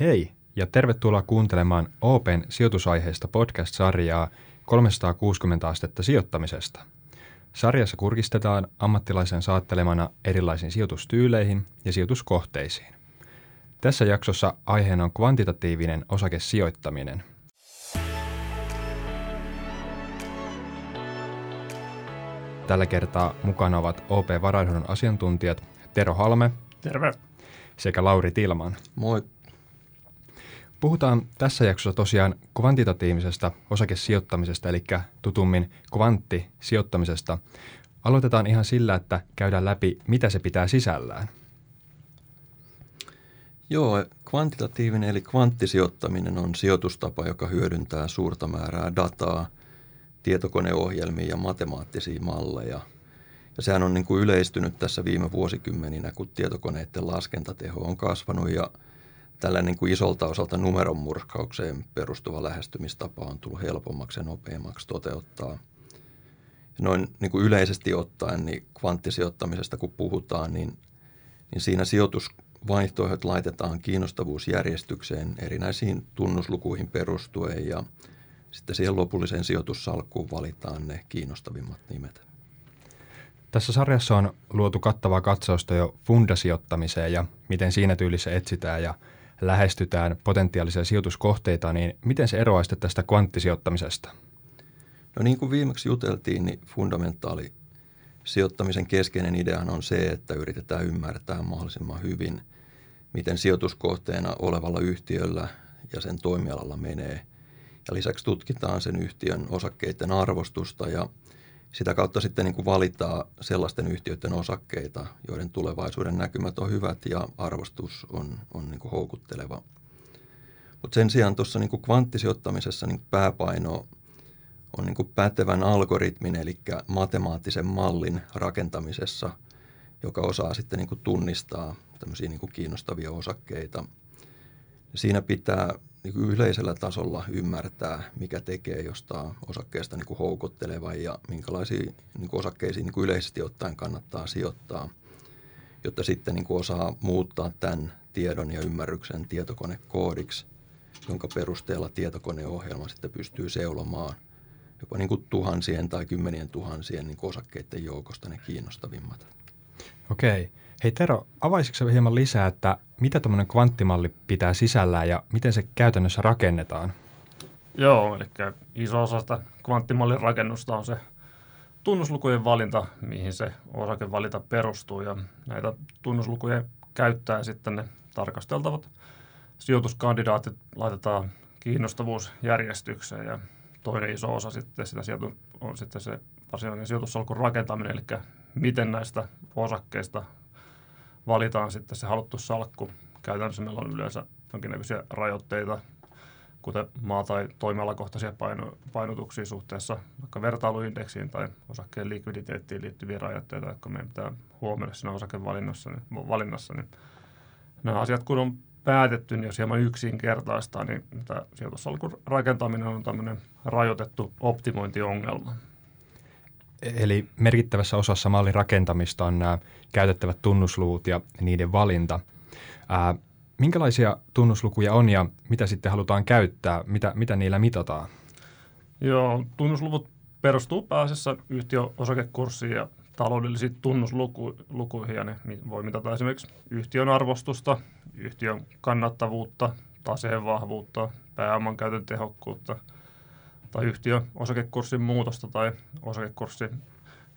Hei ja tervetuloa kuuntelemaan Open sijoitusaiheesta podcast-sarjaa 360 astetta sijoittamisesta. Sarjassa kurkistetaan ammattilaisen saattelemana erilaisiin sijoitustyyleihin ja sijoituskohteisiin. Tässä jaksossa aiheena on kvantitatiivinen osakesijoittaminen. Tällä kertaa mukana ovat OP-varainhoidon asiantuntijat Tero Halme Terve. sekä Lauri Tilman. Moi. Puhutaan tässä jaksossa tosiaan kvantitatiivisesta osakesijoittamisesta, eli tutummin kvanttisijoittamisesta. Aloitetaan ihan sillä, että käydään läpi, mitä se pitää sisällään. Joo, kvantitatiivinen eli kvanttisijoittaminen on sijoitustapa, joka hyödyntää suurta määrää dataa, tietokoneohjelmia ja matemaattisia malleja. Ja sehän on niin kuin yleistynyt tässä viime vuosikymmeninä, kun tietokoneiden laskentateho on kasvanut ja tällä niin kuin isolta osalta numeronmurskaukseen perustuva lähestymistapa on tullut helpommaksi ja nopeammaksi toteuttaa. Noin niin kuin yleisesti ottaen, niin kvanttisijoittamisesta kun puhutaan, niin, niin siinä sijoitusvaihtoehdot laitetaan kiinnostavuusjärjestykseen erinäisiin tunnuslukuihin perustuen ja sitten siihen lopulliseen sijoitussalkkuun valitaan ne kiinnostavimmat nimet. Tässä sarjassa on luotu kattavaa katsausta jo fundasijoittamiseen ja miten siinä tyylissä etsitään ja lähestytään potentiaalisia sijoituskohteita, niin miten se eroaa sitten tästä kvanttisijoittamisesta? No niin kuin viimeksi juteltiin, niin fundamentaali sijoittamisen keskeinen ideahan on se, että yritetään ymmärtää mahdollisimman hyvin, miten sijoituskohteena olevalla yhtiöllä ja sen toimialalla menee. Ja lisäksi tutkitaan sen yhtiön osakkeiden arvostusta ja sitä kautta sitten niin kuin valitaan sellaisten yhtiöiden osakkeita, joiden tulevaisuuden näkymät on hyvät ja arvostus on, on niin kuin houkutteleva. Mutta sen sijaan tuossa niin kvanttisijoittamisessa niin pääpaino on niin kuin pätevän algoritmin, eli matemaattisen mallin rakentamisessa, joka osaa sitten niin kuin tunnistaa tämmöisiä niin kuin kiinnostavia osakkeita. Siinä pitää niin yleisellä tasolla ymmärtää, mikä tekee jostain osakkeesta niin kuin houkuttelevan ja minkälaisiin niin kuin osakkeisiin niin kuin yleisesti ottaen kannattaa sijoittaa, jotta sitten niin kuin osaa muuttaa tämän tiedon ja ymmärryksen tietokonekoodiksi, jonka perusteella tietokoneohjelma sitten pystyy seulomaan jopa niin kuin tuhansien tai kymmenien tuhansien niin kuin osakkeiden joukosta ne kiinnostavimmat. Okei. Hei Tero, avaisitko hieman lisää, että mitä tämmöinen kvanttimalli pitää sisällään ja miten se käytännössä rakennetaan? Joo, eli iso osa sitä kvanttimallin rakennusta on se tunnuslukujen valinta, mihin se osakevalinta perustuu. Ja näitä tunnuslukuja käyttää sitten ne tarkasteltavat sijoituskandidaatit laitetaan kiinnostavuusjärjestykseen ja toinen iso osa sitten sitä sijoitu, on sitten se varsinainen sijoitussalkun rakentaminen, eli miten näistä osakkeista valitaan sitten se haluttu salkku. Käytännössä meillä on yleensä jonkinnäköisiä rajoitteita, kuten maa- tai toimialakohtaisia paino, painotuksia suhteessa vaikka vertailuindeksiin tai osakkeen likviditeettiin liittyviä rajoitteita, jotka meidän pitää huomioida siinä osakevalinnassa. Niin, valinnassa, niin nämä asiat kun on päätetty, niin jos hieman yksinkertaistaa, niin tämä sijoitussalkun rakentaminen on tämmöinen rajoitettu optimointiongelma. Eli merkittävässä osassa mallin rakentamista on nämä käytettävät tunnusluvut ja niiden valinta. Ää, minkälaisia tunnuslukuja on ja mitä sitten halutaan käyttää? Mitä, mitä niillä mitataan? Joo, tunnusluvut perustuu pääasiassa yhtiön osakekurssiin ja taloudellisiin tunnuslukuihin ja ne voi mitata esimerkiksi yhtiön arvostusta, yhtiön kannattavuutta, taseen vahvuutta, pääoman käytön tehokkuutta – tai yhtiön osakekurssin muutosta tai osakekurssin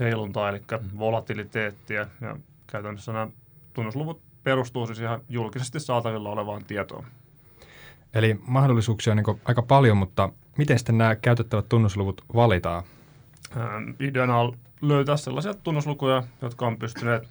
heiluntaa, eli volatiliteettia. Ja käytännössä nämä tunnusluvut perustuu siis ihan julkisesti saatavilla olevaan tietoon. Eli mahdollisuuksia on niin aika paljon, mutta miten sitten nämä käytettävät tunnusluvut valitaan? Ideana on löytää sellaisia tunnuslukuja, jotka on pystyneet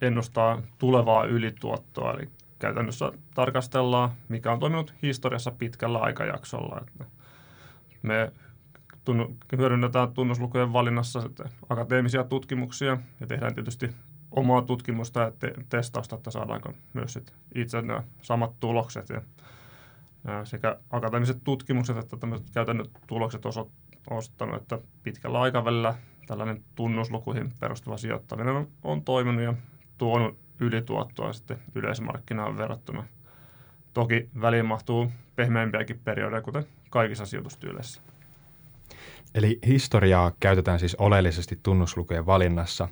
ennustaa tulevaa ylituottoa. Eli käytännössä tarkastellaan, mikä on toiminut historiassa pitkällä aikajaksolla. Että me hyödynnetään tunnuslukujen valinnassa akateemisia tutkimuksia ja tehdään tietysti omaa tutkimusta ja te- testausta, että saadaanko myös sit itse nämä samat tulokset. Ja, sekä akateemiset tutkimukset että tämmöiset käytännön tulokset osoittanut, että pitkällä aikavälillä tällainen tunnuslukuihin perustuva sijoittaminen on, on toiminut ja tuonut ylituottoa sitten yleismarkkinaan verrattuna Toki väliin mahtuu pehmeämpiäkin periodeja, kuten kaikissa sijoitustyyleissä. Eli historiaa käytetään siis oleellisesti tunnuslukujen valinnassa.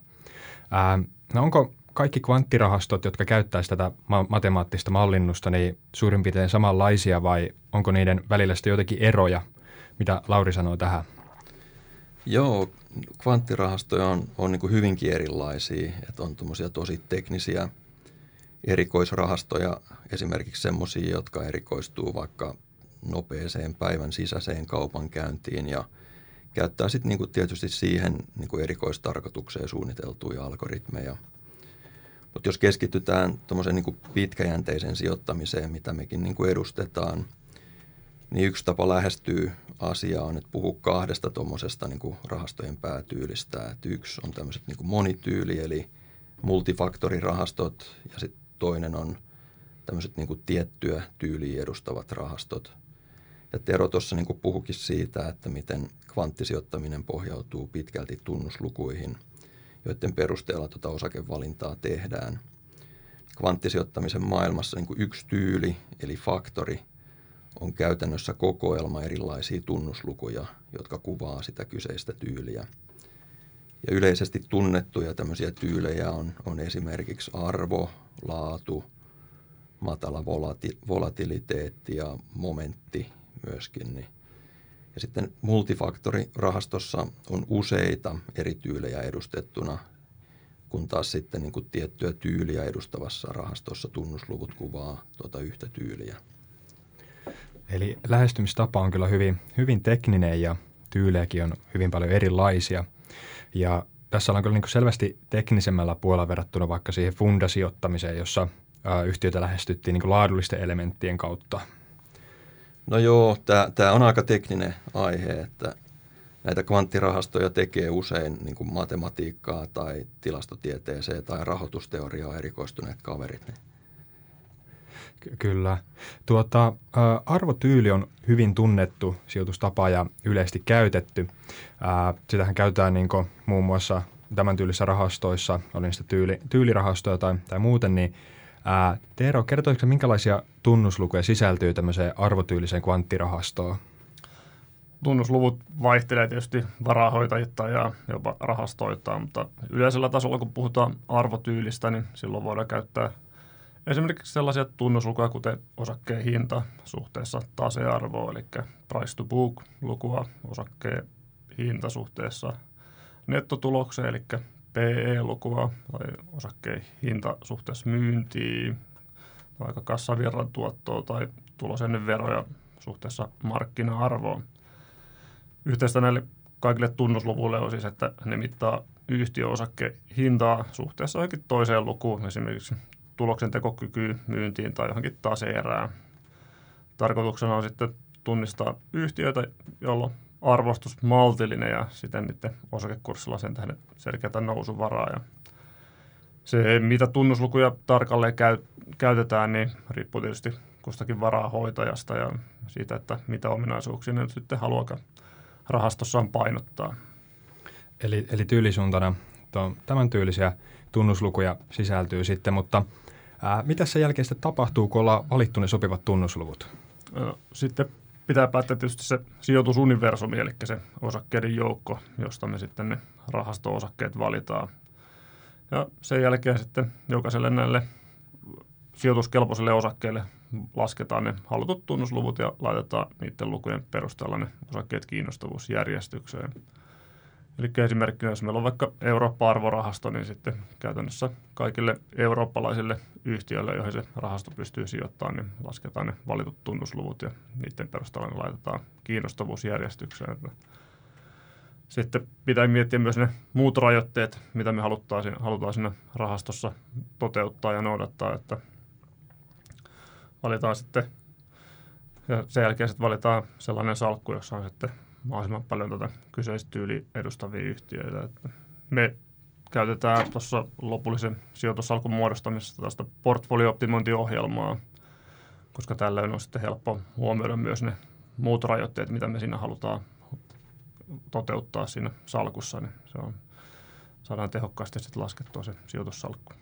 Ää, no onko kaikki kvanttirahastot, jotka käyttäisivät tätä ma- matemaattista mallinnusta, niin suurin piirtein samanlaisia vai onko niiden välillä sitten jotenkin eroja? Mitä Lauri sanoo tähän? Joo, kvanttirahastoja on, on niin hyvinkin erilaisia, että on tosi teknisiä erikoisrahastoja, esimerkiksi semmoisia, jotka erikoistuu vaikka nopeeseen päivän sisäiseen kaupankäyntiin ja käyttää sitten niinku tietysti siihen niinku erikoistarkoitukseen suunniteltuja algoritmeja. Mutta jos keskitytään tuommoiseen niinku pitkäjänteiseen sijoittamiseen, mitä mekin niinku edustetaan, niin yksi tapa lähestyy asiaa on, että puhuu kahdesta tuommoisesta niinku rahastojen päätyylistä. Et yksi on tämmöiset niinku monityyli, eli multifaktorirahastot, ja sitten toinen on tämmöiset niinku tiettyä tyyliä edustavat rahastot – ja Tero tuossa niin puhukin siitä, että miten kvanttisijoittaminen pohjautuu pitkälti tunnuslukuihin, joiden perusteella tuota osakevalintaa tehdään. Kvanttisijoittamisen maailmassa niin yksi tyyli, eli faktori, on käytännössä kokoelma erilaisia tunnuslukuja, jotka kuvaa sitä kyseistä tyyliä. Ja yleisesti tunnettuja tämmöisiä tyylejä on, on esimerkiksi arvo, laatu, matala volati, volatiliteetti ja momentti myöskin. Niin. Ja sitten multifaktorirahastossa on useita eri tyylejä edustettuna, kun taas sitten niin kuin tiettyä tyyliä edustavassa rahastossa tunnusluvut kuvaa tuota yhtä tyyliä. Eli lähestymistapa on kyllä hyvin, hyvin tekninen ja tyylejäkin on hyvin paljon erilaisia. Ja tässä ollaan kyllä niin kuin selvästi teknisemmällä puolella verrattuna vaikka siihen fundasijoittamiseen, jossa yhtiötä lähestyttiin niin kuin laadullisten elementtien kautta – No joo, tämä on aika tekninen aihe, että näitä kvanttirahastoja tekee usein niin kuin matematiikkaa tai tilastotieteeseen tai rahoitusteoriaa erikoistuneet kaverit. Niin. Kyllä. Tuota, arvotyyli on hyvin tunnettu sijoitustapa ja yleisesti käytetty. Sitähän käytetään niin muun muassa tämän tyylisissä rahastoissa, oli niistä tyyli, tyylirahastoja tai, tai muuten, niin – Ää, Teero, kertoisitko minkälaisia tunnuslukuja sisältyy tämmöiseen arvotyyliseen kvanttirahastoon? Tunnusluvut vaihtelee tietysti varahoitajittain ja jopa rahastoittain, mutta yleisellä tasolla kun puhutaan arvotyylistä, niin silloin voidaan käyttää esimerkiksi sellaisia tunnuslukuja, kuten osakkeen hinta suhteessa tasearvoon, eli price to book lukua, osakkeen hinta suhteessa nettotulokseen, eli PE-lukua tai osakkeen hinta suhteessa myyntiin, vaikka kassavirran tuottoa tai tulos ennen veroja suhteessa markkina-arvoon. Yhteistä näille kaikille tunnusluvuille on siis, että ne mittaa yhtiöosakkeen hintaa suhteessa johonkin toiseen lukuun, esimerkiksi tuloksen tekokyky myyntiin tai johonkin taseerään. Tarkoituksena on sitten tunnistaa yhtiöitä, jolloin arvostus maltillinen ja siten niiden osakekurssilla sen tähden selkeätä nousuvaraa. Ja se, mitä tunnuslukuja tarkalleen käy, käytetään, niin riippuu tietysti kustakin hoitajasta ja siitä, että mitä ominaisuuksia ne nyt sitten haluakaan rahastossaan painottaa. Eli, eli tyylisuuntana tämän tyylisiä tunnuslukuja sisältyy sitten, mutta ää, mitä sen jälkeen sitten tapahtuu, kun ollaan valittu ne sopivat tunnusluvut? Sitten pitää päättää tietysti se sijoitusuniversumi, eli se osakkeiden joukko, josta me sitten ne rahasto-osakkeet valitaan. Ja sen jälkeen sitten jokaiselle näille sijoituskelpoiselle osakkeelle lasketaan ne halutut tunnusluvut ja laitetaan niiden lukujen perusteella ne osakkeet kiinnostavuusjärjestykseen. Eli esimerkkinä, jos meillä on vaikka Eurooppa-arvorahasto, niin sitten käytännössä kaikille eurooppalaisille yhtiöille, joihin se rahasto pystyy sijoittamaan, niin lasketaan ne valitut tunnusluvut ja niiden perusteella ne laitetaan kiinnostavuusjärjestykseen. Sitten pitää miettiä myös ne muut rajoitteet, mitä me halutaan, halutaan siinä rahastossa toteuttaa ja noudattaa, että valitaan sitten ja sen jälkeen sitten valitaan sellainen salkku, jossa on sitten mahdollisimman paljon tätä kyseistä tyyli edustavia yhtiöitä. Että me käytetään tuossa lopullisen sijoitusalkun muodostamisesta tästä portfolio-optimointiohjelmaa, koska tällöin on sitten helppo huomioida myös ne muut rajoitteet, mitä me siinä halutaan toteuttaa siinä salkussa, niin se on, saadaan tehokkaasti sitten laskettua se sijoitussalkku.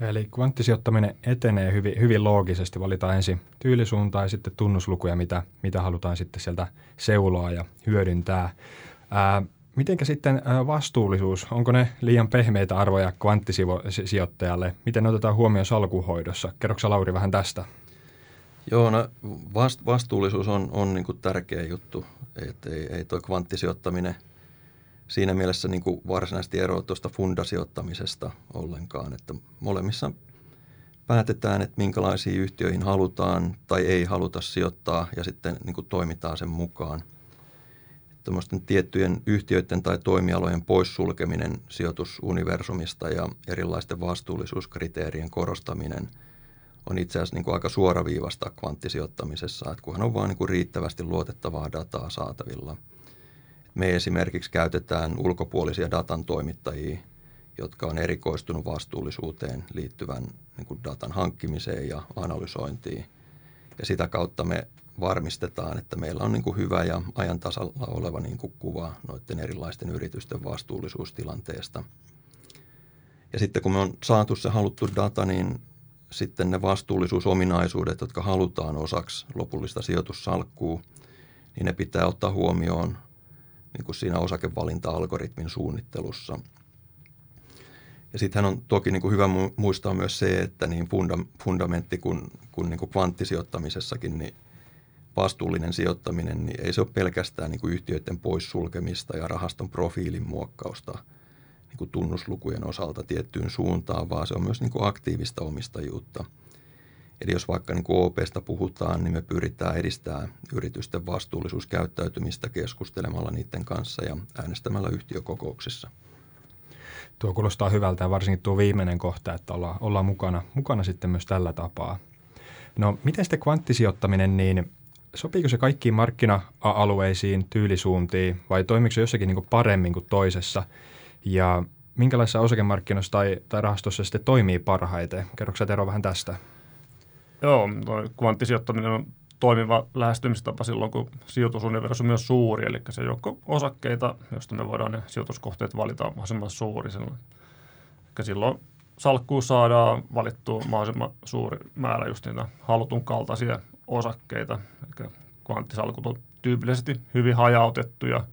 Eli kvanttisijoittaminen etenee hyvin, hyvin loogisesti. Valitaan ensin tyylisuuntaa ja sitten tunnuslukuja, mitä, mitä halutaan sitten sieltä seuloa ja hyödyntää. Ää, mitenkä sitten vastuullisuus, onko ne liian pehmeitä arvoja kvanttisijoittajalle? Miten ne otetaan huomioon salkuhoidossa? Kerroksä Lauri vähän tästä? Joo, no vastuullisuus on, on niin tärkeä juttu. Et ei, ei tuo kvanttisijoittaminen siinä mielessä niin kuin varsinaisesti eroa tuosta fundasijoittamisesta ollenkaan. Että molemmissa päätetään, että minkälaisiin yhtiöihin halutaan tai ei haluta sijoittaa ja sitten niin kuin toimitaan sen mukaan. Tuommoisten tiettyjen yhtiöiden tai toimialojen poissulkeminen sijoitusuniversumista ja erilaisten vastuullisuuskriteerien korostaminen – on itse asiassa niin kuin aika suoraviivasta kvanttisijoittamisessa, että kunhan on vain niin riittävästi luotettavaa dataa saatavilla. Me esimerkiksi käytetään ulkopuolisia datan toimittajia, jotka on erikoistunut vastuullisuuteen liittyvän niin kuin datan hankkimiseen ja analysointiin. Ja sitä kautta me varmistetaan, että meillä on niin kuin hyvä ja ajan tasalla oleva niin kuin kuva noiden erilaisten yritysten vastuullisuustilanteesta. Ja sitten kun me on saatu se haluttu data, niin sitten ne vastuullisuusominaisuudet, jotka halutaan osaksi lopullista sijoitussalkkuu, niin ne pitää ottaa huomioon niin kuin siinä osakevalinta-algoritmin suunnittelussa. Ja sittenhän on toki niin kuin hyvä muistaa myös se, että niin funda- fundamentti kuin, kuin, niin kuin kvanttisijoittamisessakin, niin vastuullinen sijoittaminen, niin ei se ole pelkästään niin kuin yhtiöiden poissulkemista ja rahaston profiilin muokkausta – niin kuin tunnuslukujen osalta tiettyyn suuntaan, vaan se on myös niin kuin aktiivista omistajuutta. Eli jos vaikka niin kuin OPsta puhutaan, niin me pyritään edistämään yritysten vastuullisuuskäyttäytymistä keskustelemalla niiden kanssa ja äänestämällä yhtiökokouksissa. Tuo kuulostaa hyvältä ja varsinkin tuo viimeinen kohta, että ollaan, ollaan mukana, mukana sitten myös tällä tapaa. No miten sitten kvanttisijoittaminen, niin sopiiko se kaikkiin markkina-alueisiin, tyylisuuntiin vai toimiko se jossakin niin paremmin kuin toisessa? Ja minkälaisessa osakemarkkinoissa tai, tai rahastossa sitten toimii parhaiten? Kerroksä Tero vähän tästä? Joo, kvanttisijoittaminen on toimiva lähestymistapa silloin, kun sijoitusuniversumi on suuri, eli se joukko osakkeita, josta me voidaan ne sijoituskohteet valita mahdollisimman suuri. Eli silloin salkkuun saadaan valittua mahdollisimman suuri määrä just niitä halutun kaltaisia osakkeita. Eli kvanttisalkut on tyypillisesti hyvin hajautettuja –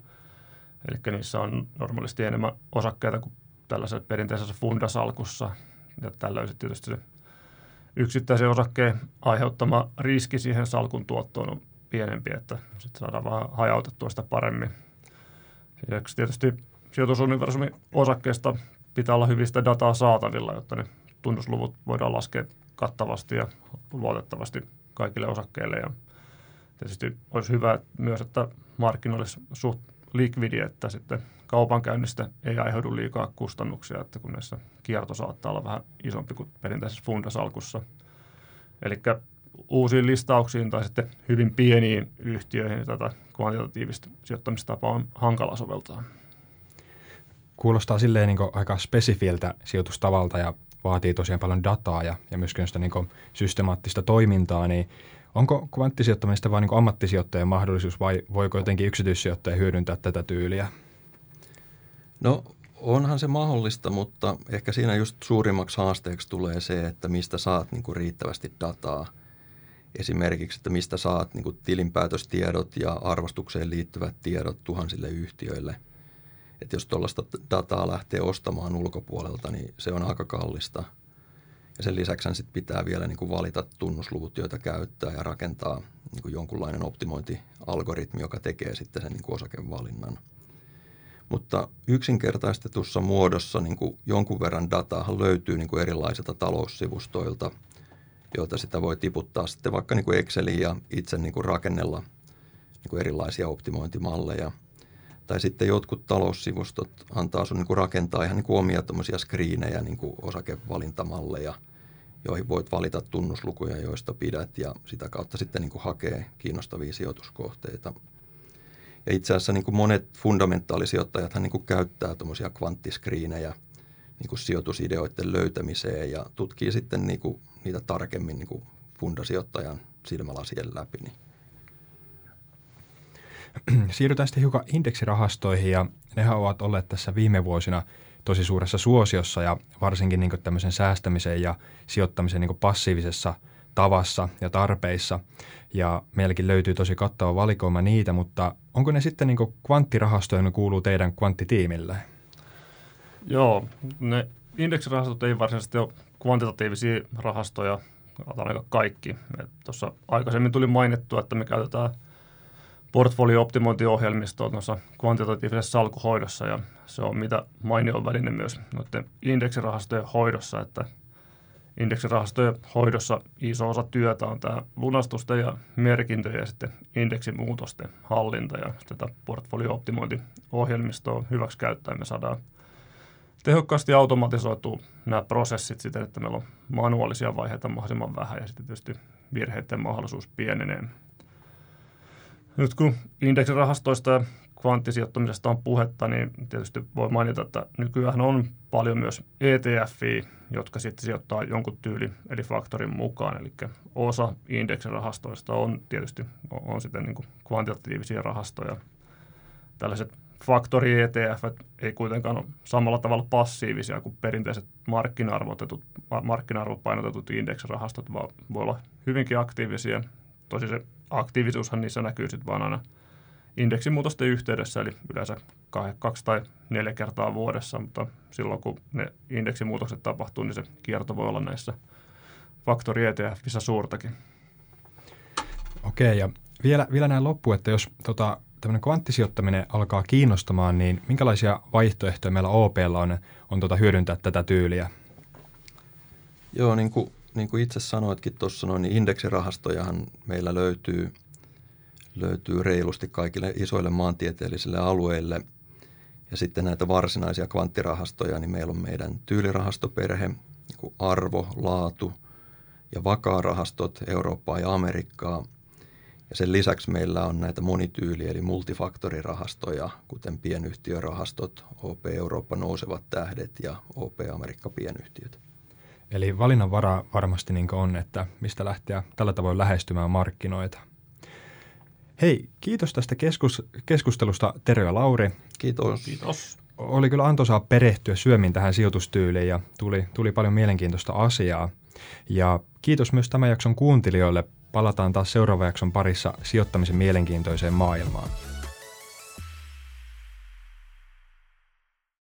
Eli niissä on normaalisti enemmän osakkeita kuin tällaisessa perinteisessä fundasalkussa. Ja tällöin tietysti se yksittäisen osakkeen aiheuttama riski siihen salkun tuottoon on pienempi, että sitten saadaan vähän hajautettua sitä paremmin. Ja tietysti sijoitusuniversumin osakkeesta pitää olla hyvistä dataa saatavilla, jotta ne tunnusluvut voidaan laskea kattavasti ja luotettavasti kaikille osakkeille. Ja tietysti olisi hyvä myös, että markkinoille suht likvidi, että sitten kaupankäynnistä ei aiheudu liikaa kustannuksia, että kun näissä kierto saattaa olla vähän isompi kuin perinteisessä fundasalkussa. Eli uusiin listauksiin tai sitten hyvin pieniin yhtiöihin tätä kvantitatiivista sijoittamistapaa on hankala soveltaa. Kuulostaa silleen niin aika spesifiltä sijoitustavalta ja vaatii tosiaan paljon dataa ja, ja myöskin sitä niin systemaattista toimintaa, niin Onko kvanttisijoittamista vain niin ammattisijoittajan mahdollisuus vai voiko jotenkin yksityissijoittaja hyödyntää tätä tyyliä? No onhan se mahdollista, mutta ehkä siinä just suurimmaksi haasteeksi tulee se, että mistä saat niin kuin riittävästi dataa. Esimerkiksi, että mistä saat niin kuin tilinpäätöstiedot ja arvostukseen liittyvät tiedot tuhansille yhtiöille. Että jos tuollaista dataa lähtee ostamaan ulkopuolelta, niin se on aika kallista – ja sen lisäksi sit pitää vielä niin kuin valita tunnusluvut, joita käyttää ja rakentaa niin kuin jonkunlainen optimointialgoritmi, joka tekee sitten sen niin kuin osakevalinnan. Mutta yksinkertaistetussa muodossa niin kuin jonkun verran dataa löytyy niin kuin erilaisilta taloussivustoilta, joita sitä voi tiputtaa sitten vaikka niin kuin Exceliin ja itse niin kuin rakennella niin kuin erilaisia optimointimalleja. Tai sitten jotkut taloussivustot antaa sun niin kuin rakentaa ihan niin kuin omia screenejä, niin kuin osakevalintamalleja – joihin voit valita tunnuslukuja, joista pidät ja sitä kautta sitten niin kuin hakee kiinnostavia sijoituskohteita. Ja itse asiassa niin kuin monet fundamentaalisijoittajathan niin kuin käyttää tuommoisia kvanttiskriinejä niin kuin sijoitusideoiden löytämiseen ja tutkii sitten niin kuin niitä tarkemmin niin kuin fundasijoittajan silmälasien läpi. Niin. Siirrytään sitten hiukan indeksirahastoihin ja nehän ovat olleet tässä viime vuosina tosi suuressa suosiossa ja varsinkin niin tämmöisen säästämisen ja sijoittamisen niin passiivisessa tavassa ja tarpeissa. Ja meilläkin löytyy tosi kattava valikoima niitä, mutta onko ne sitten niin kvanttirahastoja, kuuluu teidän kvanttitiimille? Joo, ne indeksirahastot ei varsinaisesti ole kvantitatiivisia rahastoja, aika kaikki. Tuossa aikaisemmin tuli mainittua, että me käytetään portfolio-optimointiohjelmistoa tuossa kvantitatiivisessa salkuhoidossa ja se on mitä mainio väline myös noiden indeksirahastojen hoidossa, että indeksirahastojen hoidossa iso osa työtä on tämä lunastusten ja merkintöjen ja sitten indeksimuutosten hallinta ja tätä portfolio-optimointiohjelmistoa hyväksi käyttäen me saadaan tehokkaasti automatisoitu nämä prosessit siten, että meillä on manuaalisia vaiheita mahdollisimman vähän ja sitten tietysti virheiden mahdollisuus pienenee. Nyt kun indeksirahastoista ja kvanttisijoittamisesta on puhetta, niin tietysti voi mainita, että nykyään on paljon myös etf jotka sitten sijoittaa jonkun tyyli eli faktorin mukaan. Eli osa indeksirahastoista on tietysti on, sitten niin kuin kvantitatiivisia rahastoja. Tällaiset faktori ETF ei kuitenkaan ole samalla tavalla passiivisia kuin perinteiset markkina-arvotetut, markkina-arvopainotetut indeksirahastot, vaan voi olla hyvinkin aktiivisia. Tosi se aktiivisuushan niissä näkyy sitten vaan aina indeksimuutosten yhteydessä, eli yleensä kaksi tai neljä kertaa vuodessa, mutta silloin kun ne indeksimuutokset tapahtuu, niin se kierto voi olla näissä faktori ETFissä suurtakin. Okei, ja vielä, vielä näin loppu, että jos tota, tämmöinen kvanttisijoittaminen alkaa kiinnostamaan, niin minkälaisia vaihtoehtoja meillä OPlla on, on tota hyödyntää tätä tyyliä? Joo, niin kuin, niin kuin itse sanoitkin tuossa, niin indeksirahastojahan meillä löytyy, löytyy reilusti kaikille isoille maantieteellisille alueille. Ja sitten näitä varsinaisia kvanttirahastoja, niin meillä on meidän tyylirahastoperhe, niin arvo, laatu ja vakaa rahastot Eurooppaa ja Amerikkaa – ja sen lisäksi meillä on näitä monityyli- eli multifaktorirahastoja, kuten pienyhtiörahastot, OP Eurooppa nousevat tähdet ja OP Amerikka pienyhtiöt. Eli valinnanvara varmasti niin on, että mistä lähteä tällä tavoin lähestymään markkinoita. Hei, kiitos tästä keskus, keskustelusta Tero ja Lauri. Kiitos. Kiitos. Oli kyllä antoisaa perehtyä syömin tähän sijoitustyyliin ja tuli, tuli paljon mielenkiintoista asiaa. Ja kiitos myös tämän jakson kuuntelijoille. Palataan taas seuraavan jakson parissa sijoittamisen mielenkiintoiseen maailmaan.